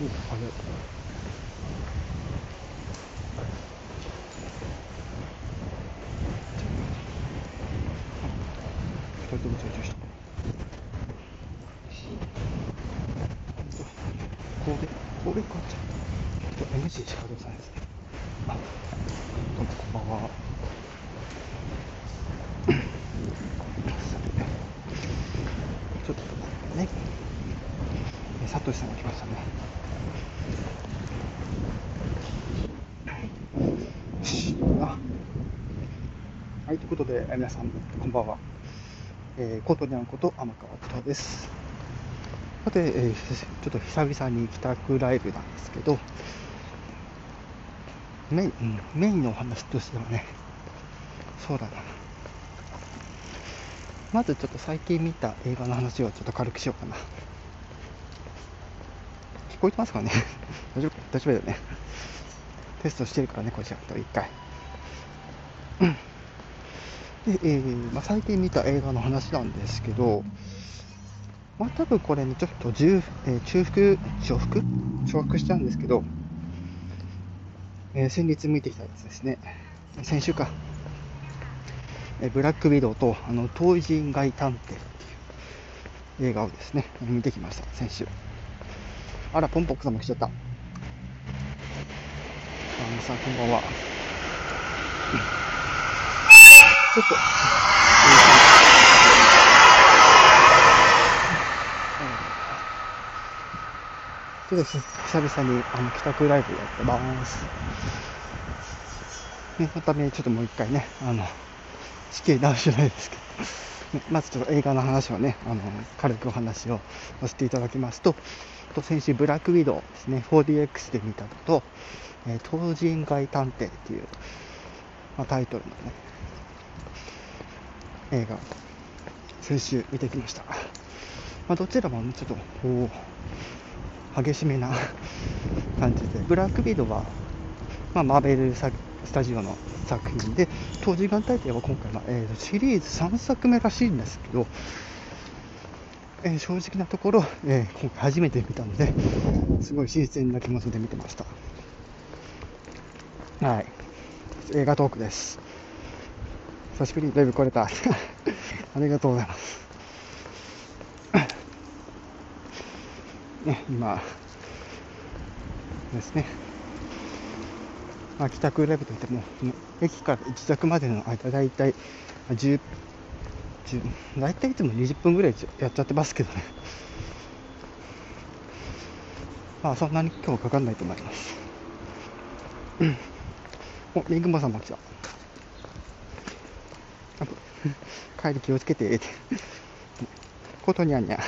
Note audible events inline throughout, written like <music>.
うん、あれ。二人とも成長した。これこれ買っちゃった。ちょっと NG しか出さないですねあどうもこんばんはちょっとねサトシさんが来ましたねはいということで皆さんこんばんはえー、コトニャンこと天川北です。さて、えーちょっと久々に帰宅ライブなんですけど、メイン、うんメインのお話としてはね、そうだな。まずちょっと最近見た映画の話をちょっと軽くしようかな。聞こえてますかね？<laughs> 大丈夫？大丈夫だよね。テストしてるからね、こちらと一回。<coughs> で、えーまあ、最近見た映画の話なんですけど、まあ、多分これね、ちょっと重、えー中腹、重複重複しちゃうんですけど、えー先日見てきたやつですね。先週か。えーブラックウィドウと、あの、東人街探偵っていう映画をですね、見てきました、先週。あら、ポンポックさんも来ちゃった。あ皆さん、こんばんは。ちょっと、ちょっと久々にあの帰宅ライブやってます。ね、そのためにちょっともう一回ね、あの、仕切り直しないですけど、まずちょっと映画の話をね、あの、軽くお話をさせていただきますと、と先週ブラックウィドウですね、4DX で見たのと、えー東人街探偵っていう、まあ、タイトルのね、映画、先週見てきました。まあ、どちらも、ちょっと、こう、激しめな感じで、ブラックビドは、まあ、マーベルサスタジオの作品で、当時間大帝は今回は、えーシリーズ3作目らしいんですけど、えー正直なところ、えー今回初めて見たので、すごい新鮮な気持ちで見てました。はい。映画トークです。久しぶりにライブ来れた。<laughs> ありがとうございます。ね、今ですね。まあ、帰宅ライブといっても、駅から自宅までの間、だいたい10、10大体いつも20分ぐらいやっちゃってますけどね。まあ、そんなに今日はかかんないと思います。う <coughs> んお、リングマさんも来た。帰り気をつけてって。ことにゃんにゃ。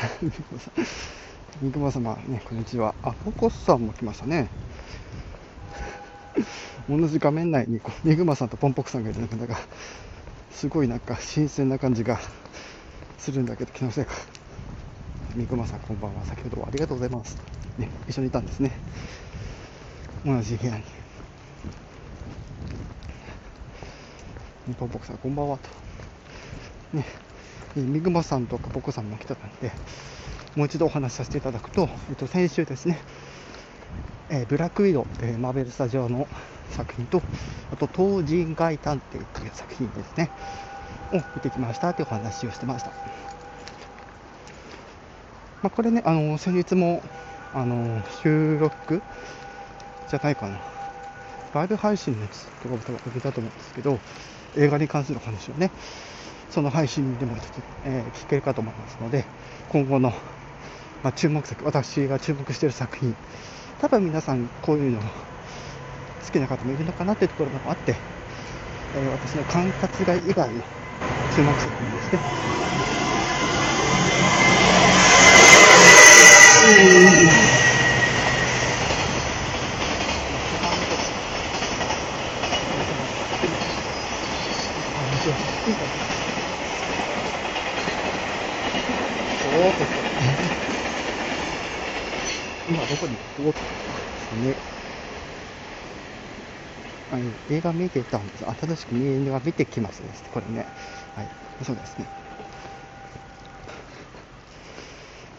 リングマ様、ね、こんにちは。あ、ポコスさんも来ましたね。同じ画面内にこうリグマさんとポンポクさんがいるのが、なんか、すごいなんか新鮮な感じがするんだけど、気のせいか。ミグマさん、こんばんは。先ほどはありがとうございます。ね、一緒にいたんですね。同じ部屋に。ねポンポクさん、こんばんはと。ね、ミグマさんとかポコさんも来てたんで、もう一度お話しさせていただくと、えっと、先週ですね、えーブラックウィドウ、えーマーベルスタジオの作品と、あと、東人街探偵という作品ですね、を見てきましたというお話をしてました。まあ、これね、あの先日も、あの収録じゃないかな、ライブ配信のやつとか僕上げたと思うんですけど、映画に関する話をね、その配信でも、えー聞けるかと思いますので、今後の、まあ、注目作、私が注目している作品、多分皆さんこういうの好きな方もいるのかなっていうところもあって、えー私の管轄外以外の注目作品ですね。おーっと今どこに行こうとですね。あの映画見てたんです。新しく映画見てきますです。これね。はい。そうですね。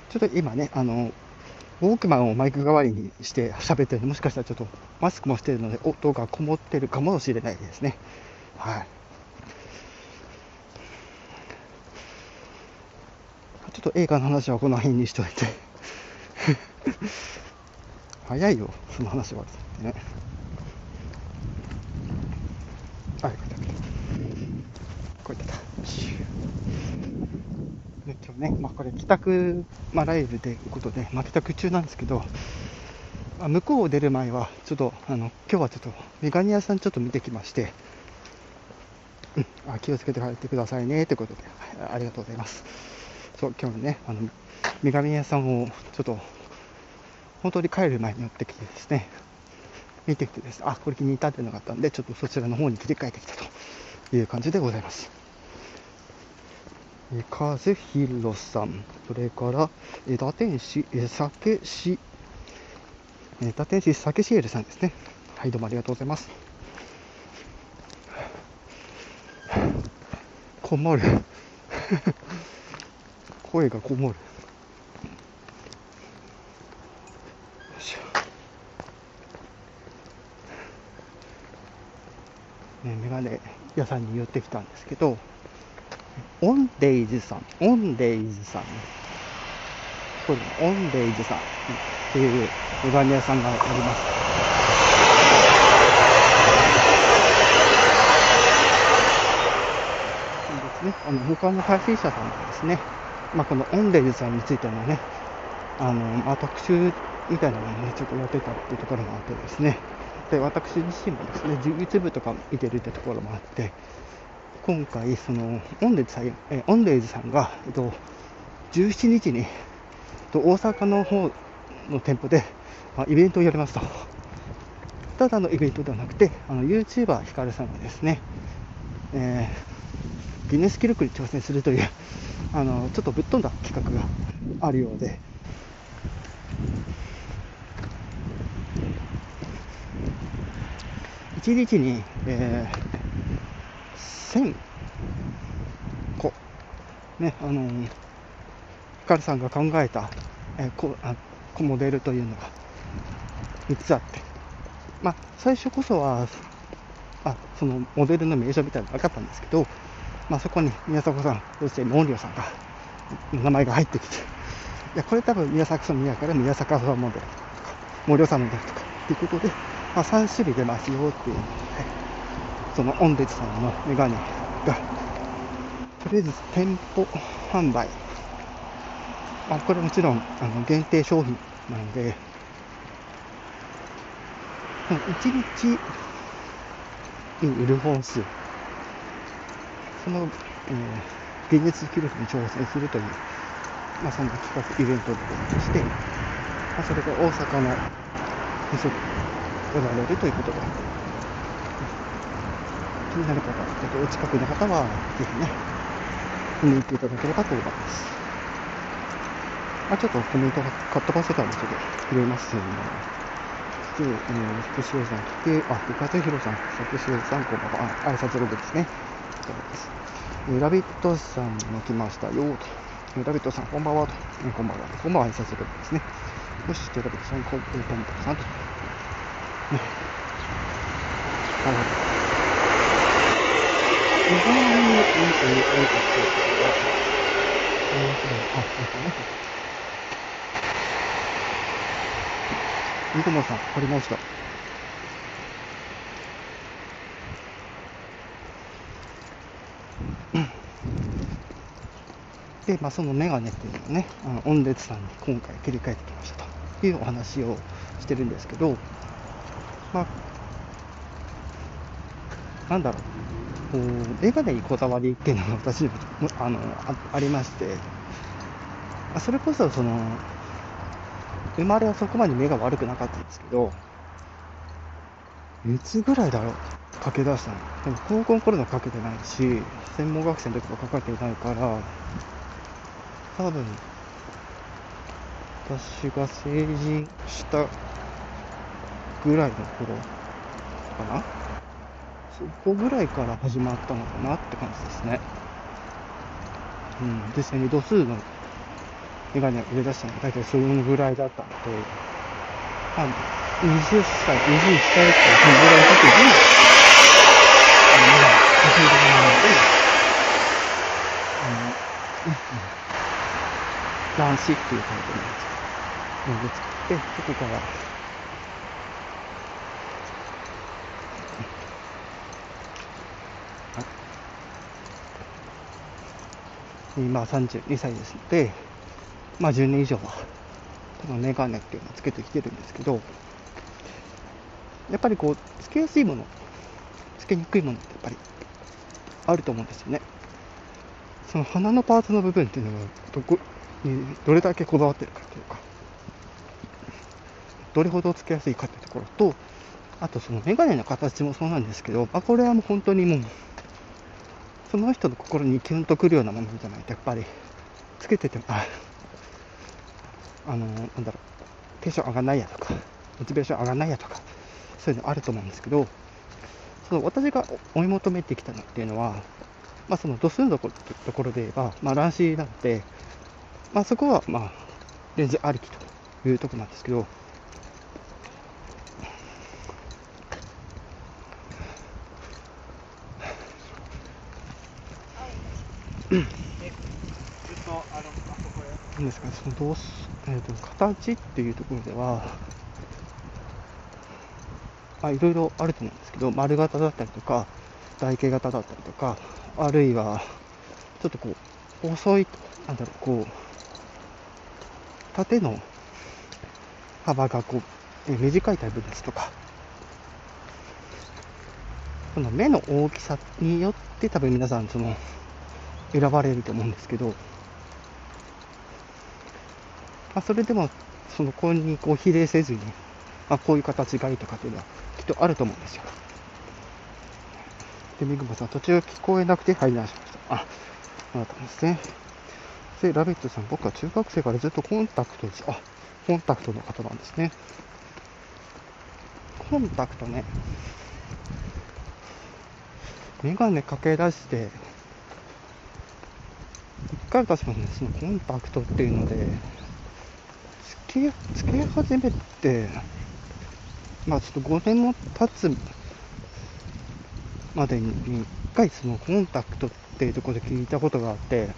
ちょっと今ね、あの、ウォークマンをマイク代わりにして喋ってるので、もしかしたらちょっとマスクもしてるので、音がこもってるかもしれないですね。はい。ちょっと映画の話はこの辺にしといて早いよ、その話は。ね。あ、よかった。こうやった。で今日ね、まあ、これ帰宅、まあ、ライブということで、まあ、帰宅中なんですけど、あ向こうを出る前は、ちょっと、あの、今日はちょっと、メガニ屋さんちょっと見てきまして、うん、あ気をつけて帰ってくださいね、ということで、はい、ありがとうございます。そう、今日ね、あの、メガニ屋さんを、ちょっと、本当に帰る前に寄ってきてですね、見てきてです、あ、これ気に入ったっていうのがあったんで、ちょっとそちらの方に切り替えてきたという感じでございます。え和弘さん、それから枝天使、え酒師、枝天使酒シエルさんですね。はい、どうもありがとうございます。こもる。<laughs> 声がこもる。ね、メガネ屋さんに寄ってきたんですけど、オンデイズさん、オンデイズさん、そうです、オンデイズさんっていうメガネ屋さんがあります。そうですね、あの他の配信者さんもですね、まあ、このオンデイズさんについてのね、あのまあ、特集みたいなのね、ちょっとやってたっていうところもあってですね、で私自身もですね、YouTube とか見てるってところもあって、今回、その、オンデイズさん、えオンデイズさんが、えっと、17日に、えっと、大阪の方の店舗で、まあ、イベントをやりますと。ただのイベントではなくて、あの、YouTuber ヒカルさんがですね、えー、ギネス記録に挑戦するという、あの、ちょっとぶっ飛んだ企画があるようで、1日に、えー1000個、ね、あのー、ヒカルさんが考えた、えー、こあこモデルというのが3つあって、まあ、最初こそは、あ、そのモデルの名称みたいなのが分かったんですけど、まあ、そこに宮迫さん、そしてモンリオさんが、名前が入ってきて、いや、これ多分宮迫さん宮から宮迫さんモデルとか、森尾さんモデルとか、っていうことで、まあ、3種類出ますよっていうので、そのオンデジさんのメガネが、とりあえず店舗販売。まあ、これもちろんあの限定商品なので、1日に売る本数、その、えー、現実記録に挑戦するという、まあ、そんな企画、イベントでございまして、まあ、それが大阪の店で行われるということで、気になる方、えっと、お近くの方は、ぜひね、見に行っていただければと思います。あ、ちょっとコメントがカットバスターもちょっと拾いますね。で、えー、福塩さん来て、あ、和弘さん、福塩さん、こんばんは。あ、挨拶ログですね。そうです。えー、ラビットさんも来ましたよ、と。えー、ラビットさん、こんばんは、と。えー、こんばんは。こんばんは、挨拶ログですね。そして、ラビットさん、こんばんは、さんと。ね。はい。日本に、えー、えー、えー、えー、あ、ニコマさん、貼りました。で、まあ、そのメガネっていうのをね、あの、オンデツさんに今回切り替えてきましたというお話をしてるんですけど、まあ、なんだろう。こう、映画でにこだわりっていうのが私、あの、あありまして、それこそその、生まれはそこまで目が悪くなかったんですけど、いつぐらいだろうかけ出したの。でも高校の頃のかけてないし、専門学生の時もかけてないから、多分、私が成人したぐらいの頃かな？そこぐらいから始まったのかなって感じですね。うん、実際に度数のメガネを売り出したのが大体そのぐらいだったので、まあ、20歳、21歳からそのぐらいかけて、あの、メガネ、稼いでもらうので、あの、うんうん、乱視っていうタイプのやつを作って、そこから、今32歳ですので、まあ10年以上は、このメガネっていうのをつけてきてるんですけど、やっぱりこう、つけやすいもの、つけにくいものってやっぱりあると思うんですよね。その鼻のパーツの部分っていうのがどこにどれだけこだわってるかというか、どれほどつけやすいかというところと、あとそのメガネの形もそうなんですけど、まあ、これはもう本当にもう、その人の心にキュンとくるようなものじゃない。と、やっぱり、つけてても、あ、あの、なんだろう、テンション上がんないやとか、モチベーション上がんないやとか、そういうのあると思うんですけど、その私が追い求めてきたのっていうのは、まあ、その度数のところで言えば、まあ、乱視なので、まあ、そこは、まあ、レンズありきというところなんですけど、なん。ですか、そのどうす、えーと、形っていうところでは、まあ、いろいろあると思うんですけど、丸型だったりとか、台形型だったりとか、あるいは、ちょっとこう、細い、なんだろう、こう、縦の幅がこう、え短いタイプですとか、この目の大きさによって多分皆さんその選ばれると思うんですけど、まあ、それでもその子にこう比例せずに、まあ、こういう形がいいとかっていうのはきっとあると思うんですよ。で、みぐまさん途中聞こえなくて入り直しました。あ、あなたですね。で、ラビットさん、僕は中学生からずっとコンタクトです。あ、コンタクトの方なんですね。コンタクトね。メガネかけ出して、一回私もね、そのコンタクトっていうので、つけ、つけ始めて、まあちょっと5年も経つまでに一回そのコンタクトっていうところで聞いたことがあって、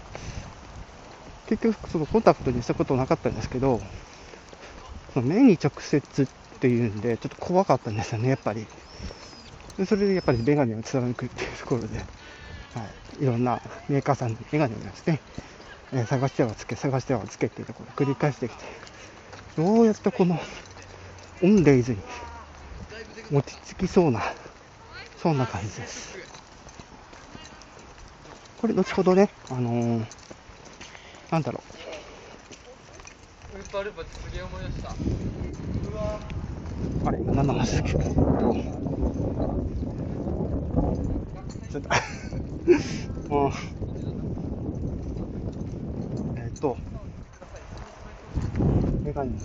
結局そのコンタクトにしたことなかったんですけど、その目に直接っていうんで、ちょっと怖かったんですよね、やっぱり。それでやっぱりメガネを貫くっていうところで、はい、いろんなメーカーさんにメガネをですね、えー、探してはつけ、探してはつけっていうところを繰り返してきて、どうやってこのオンデイズに落ち着きそうな、そんな感じです。これ、後ほどね、あのー、なんだろう。あれ、今何の話だっけちょっとも <laughs> う、えっと、メガネの、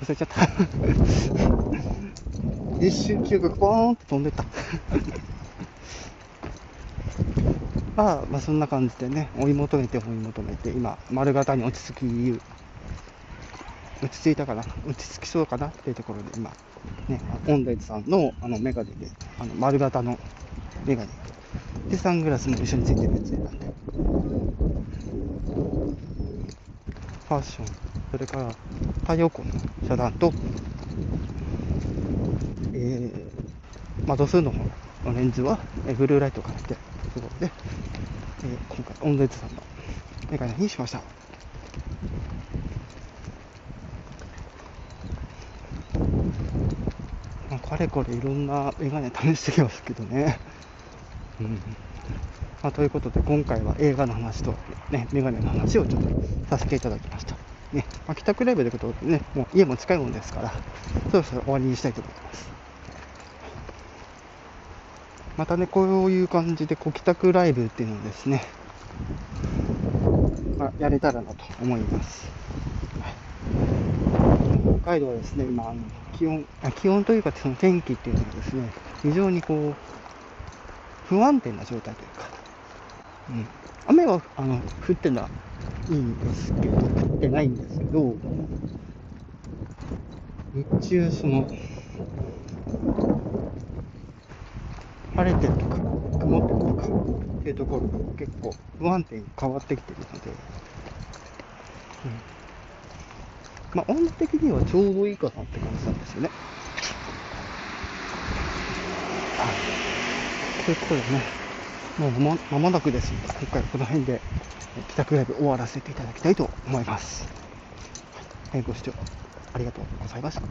忘れちゃった。<laughs> 一瞬記憶がポーンと飛んでった。<laughs> まあ、まあ、そんな感じでね、追い求めて追い求めて、今、丸型に落ち着き、落ち着いたかな、落ち着きそうかな？っていうところで、今、ね、オンデイズさんのあのメガネで、あの丸型のメガネ。で、サングラスも一緒についてるやつ選んで、ファッション、それから太陽光の遮断と、えー、まあ、度数の方のレンズは、えブルーライトが入ってるところで、えー、今回、オンデイズさんのメガネにしました。まあ、かれこれいろんなメガネ試してきますけどね。うんまあ、ということで、今回は映画の話と、ね、メガネの話をちょっとさせていただきました。ね、まあ、帰宅ライブというとね、もう家も近いもんですから、そろそろ終わりにしたいと思います。またね、こういう感じで、こう帰宅ライブっていうのをですね、まあ、やれたらなと思います。北海道ですね、今、気温あ、気温というか、その天気っていうのがですね、非常にこう、不安定な状態というか、うん、雨はあの降ってないんですけど、降ってないんですけど、日中、その、晴れてるとか、曇ってるとかっていうところが結構不安定に変わってきてるので、うん、まあ、温度的にはちょうどいいかなって感じなんですよね。ということでね、もうまもなくですので、今回はこの辺で帰宅ライブ終わらせていただきたいと思います。はい、ご視聴ありがとうございました。